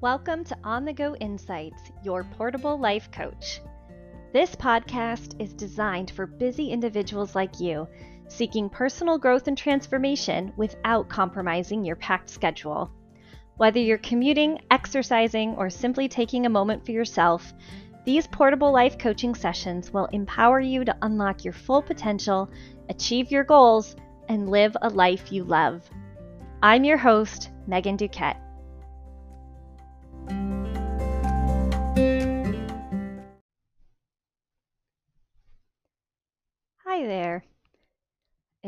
Welcome to On the Go Insights, your portable life coach. This podcast is designed for busy individuals like you seeking personal growth and transformation without compromising your packed schedule. Whether you're commuting, exercising, or simply taking a moment for yourself, these portable life coaching sessions will empower you to unlock your full potential, achieve your goals, and live a life you love. I'm your host, Megan Duquette.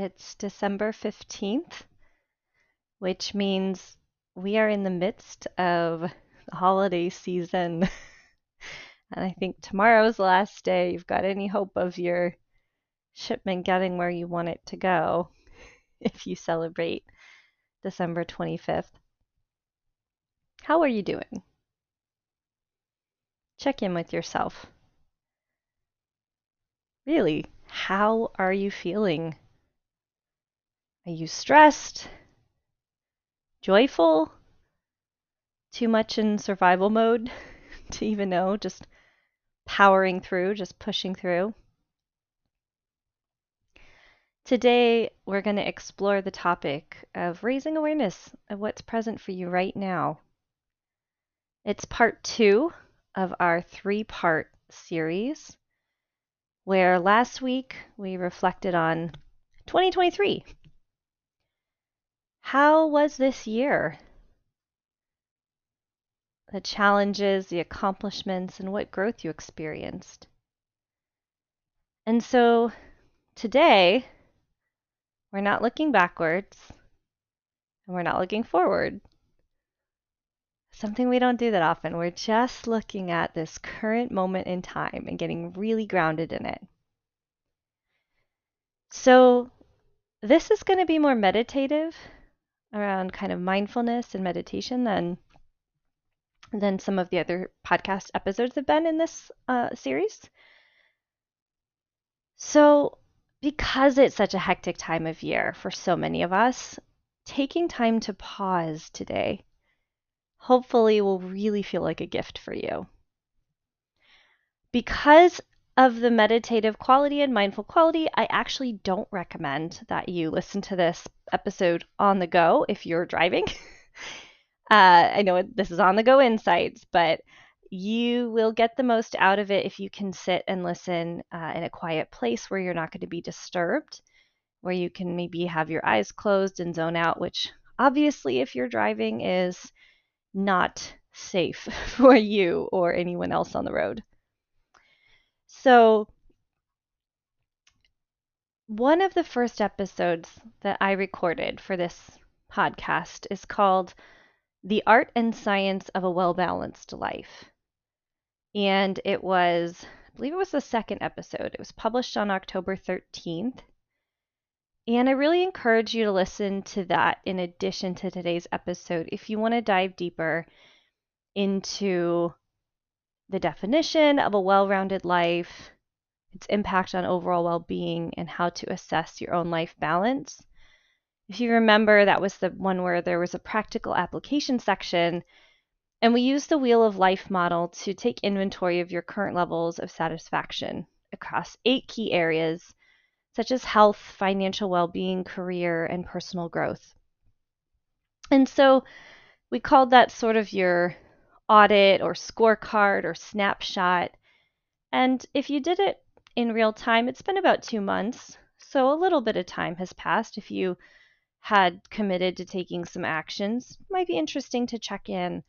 It's December 15th, which means we are in the midst of holiday season. and I think tomorrow's the last day. You've got any hope of your shipment getting where you want it to go if you celebrate December 25th. How are you doing? Check in with yourself. Really, how are you feeling? Are you stressed? Joyful? Too much in survival mode to even know? Just powering through, just pushing through? Today, we're going to explore the topic of raising awareness of what's present for you right now. It's part two of our three part series, where last week we reflected on 2023. How was this year? The challenges, the accomplishments, and what growth you experienced. And so today, we're not looking backwards and we're not looking forward something we don't do that often. We're just looking at this current moment in time and getting really grounded in it. So, this is going to be more meditative around kind of mindfulness and meditation than than some of the other podcast episodes have been in this uh, series. So, because it's such a hectic time of year for so many of us, taking time to pause today hopefully will really feel like a gift for you. Because of the meditative quality and mindful quality, I actually don't recommend that you listen to this episode on the go if you're driving. uh, I know this is on the go insights, but you will get the most out of it if you can sit and listen uh, in a quiet place where you're not going to be disturbed, where you can maybe have your eyes closed and zone out, which obviously, if you're driving, is not safe for you or anyone else on the road. So, one of the first episodes that I recorded for this podcast is called The Art and Science of a Well Balanced Life. And it was, I believe it was the second episode. It was published on October 13th. And I really encourage you to listen to that in addition to today's episode if you want to dive deeper into the definition of a well rounded life, its impact on overall well being, and how to assess your own life balance. If you remember, that was the one where there was a practical application section, and we used the Wheel of Life model to take inventory of your current levels of satisfaction across eight key areas such as health, financial well being, career, and personal growth. And so we called that sort of your audit or scorecard or snapshot. And if you did it in real time, it's been about two months. So a little bit of time has passed. If you had committed to taking some actions, might be interesting to check in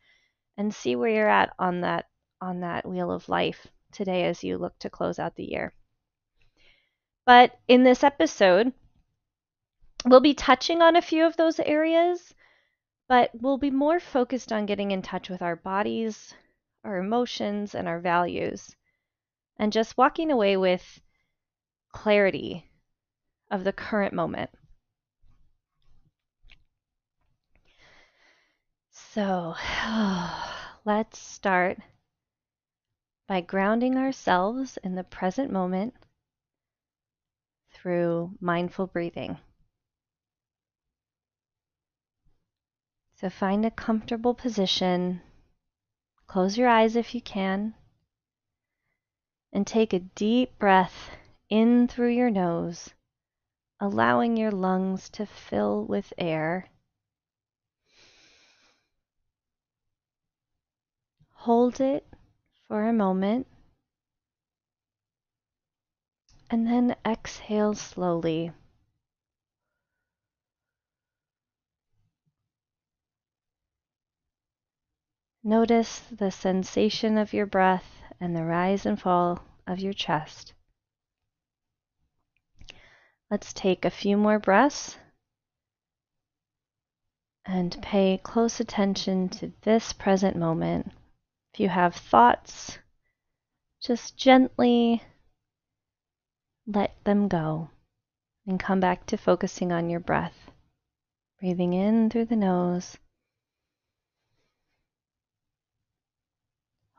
and see where you're at on that on that wheel of life today as you look to close out the year. But in this episode, we'll be touching on a few of those areas, but we'll be more focused on getting in touch with our bodies, our emotions, and our values, and just walking away with clarity of the current moment. So let's start by grounding ourselves in the present moment through mindful breathing. So find a comfortable position Close your eyes if you can. And take a deep breath in through your nose, allowing your lungs to fill with air. Hold it for a moment. And then exhale slowly. Notice the sensation of your breath and the rise and fall of your chest. Let's take a few more breaths and pay close attention to this present moment. If you have thoughts, just gently let them go and come back to focusing on your breath. Breathing in through the nose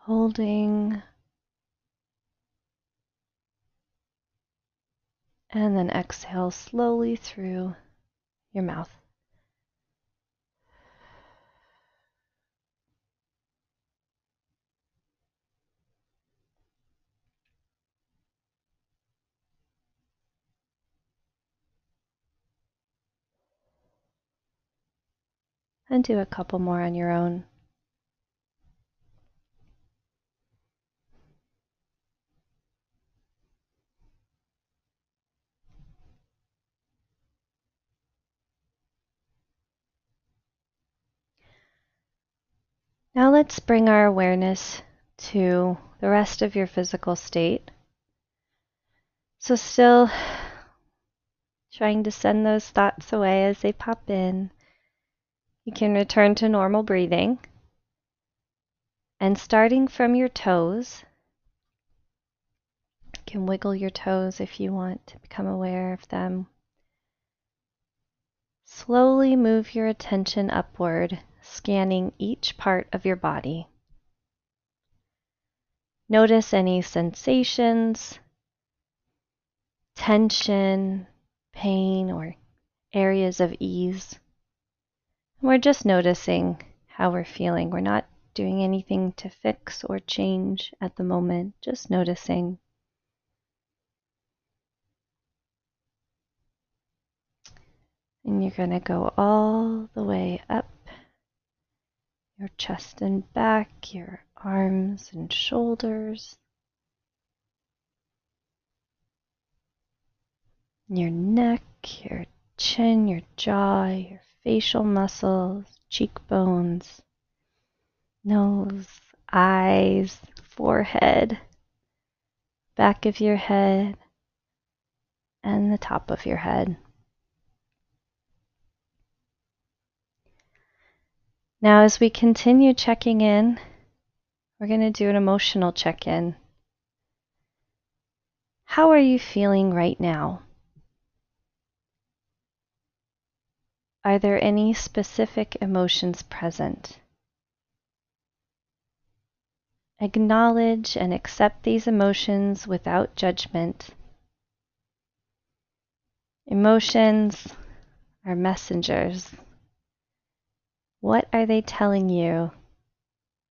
holding, and then exhale slowly through your mouth. And do a couple more on your own. Now let's bring our awareness to the rest of your physical state. So, still trying to send those thoughts away as they pop in, you can return to normal breathing. And starting from your toes, you can wiggle your toes if you want to become aware of them. Slowly move your attention upward scanning each part of your body. Notice any sensations, tension, pain, or areas of ease. We're just noticing how we're feeling. We're not doing anything to fix or change at the moment, just noticing. And you're going to go all the way up your chest and back, your arms and shoulders, your neck, your chin, your jaw, your facial muscles, cheekbones, nose, eyes, forehead, back of your head, and the top of your head. Now, as we continue checking in, we're going to do an emotional check in. How are you feeling right now? Are there any specific emotions present? Acknowledge and accept these emotions without judgment. Emotions are messengers what are they telling you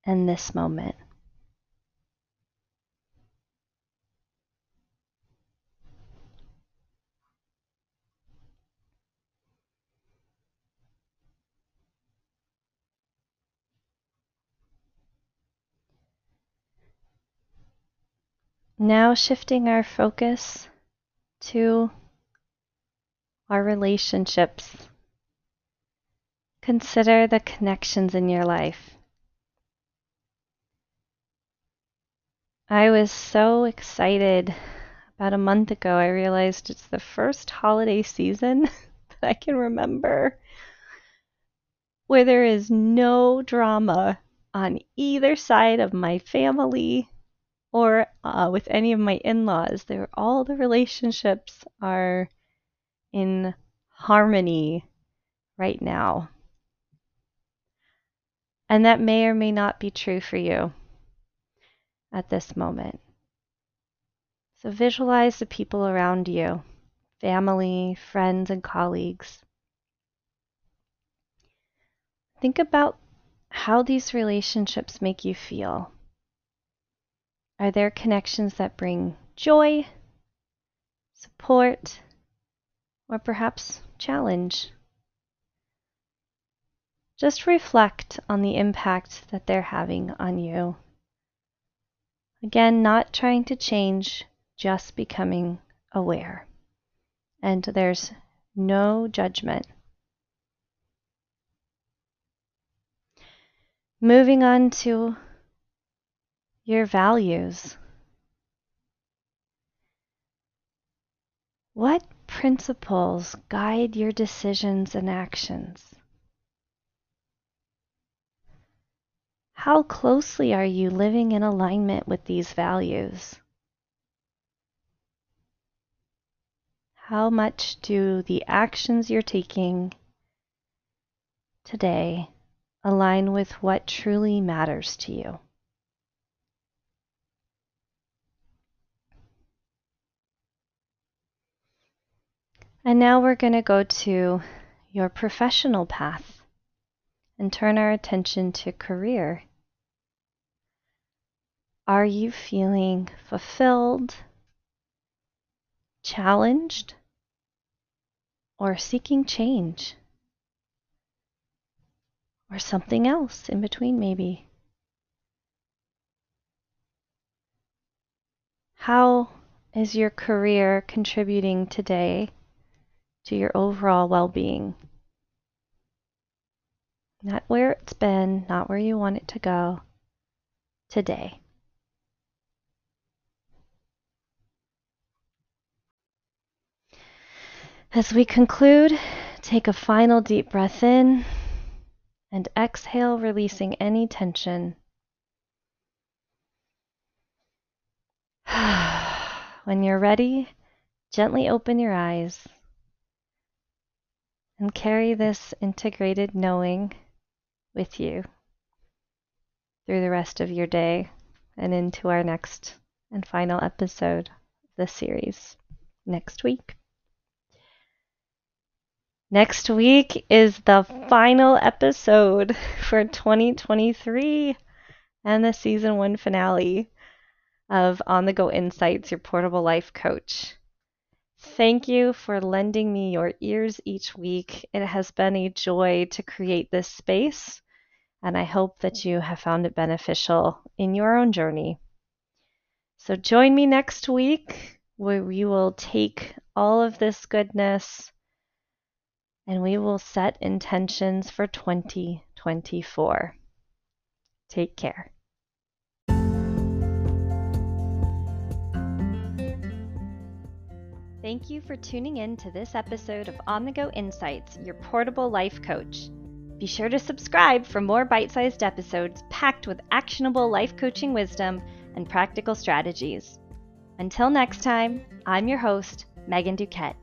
in this moment? Now shifting our focus to our relationships Consider the connections in your life. I was so excited about a month ago. I realized it's the first holiday season that I can remember where there is no drama on either side of my family or uh, with any of my in laws. They're all the relationships are in harmony right now. And that may or may not be true for you at this moment. So visualize the people around you family, friends, and colleagues. Think about how these relationships make you feel. Are there connections that bring joy, support, or perhaps challenge? Just reflect on the impact that they're having on you. Again, not trying to change, just becoming aware. And there's no judgment. Moving on to your values. What principles guide your decisions and actions? How closely are you living in alignment with these values? How much do the actions you're taking today align with what truly matters to you? And now we're going to go to your professional path and turn our attention to career. Are you feeling fulfilled, challenged, or seeking change? Or something else in between, maybe? How is your career contributing today to your overall well being? Not where it's been, not where you want it to go, today. As we conclude, take a final deep breath in and exhale, releasing any tension. when you're ready, gently open your eyes and carry this integrated knowing with you through the rest of your day and into our next and final episode of this series next week. Next week is the final episode for 2023 and the season one finale of On the Go Insights, your portable life coach. Thank you for lending me your ears each week. It has been a joy to create this space, and I hope that you have found it beneficial in your own journey. So join me next week where we will take all of this goodness and we will set intentions for 2024. Take care. Thank you for tuning in to this episode of On the Go Insights, your portable life coach. Be sure to subscribe for more bite sized episodes packed with actionable life coaching wisdom and practical strategies. Until next time, I'm your host, Megan Duquette.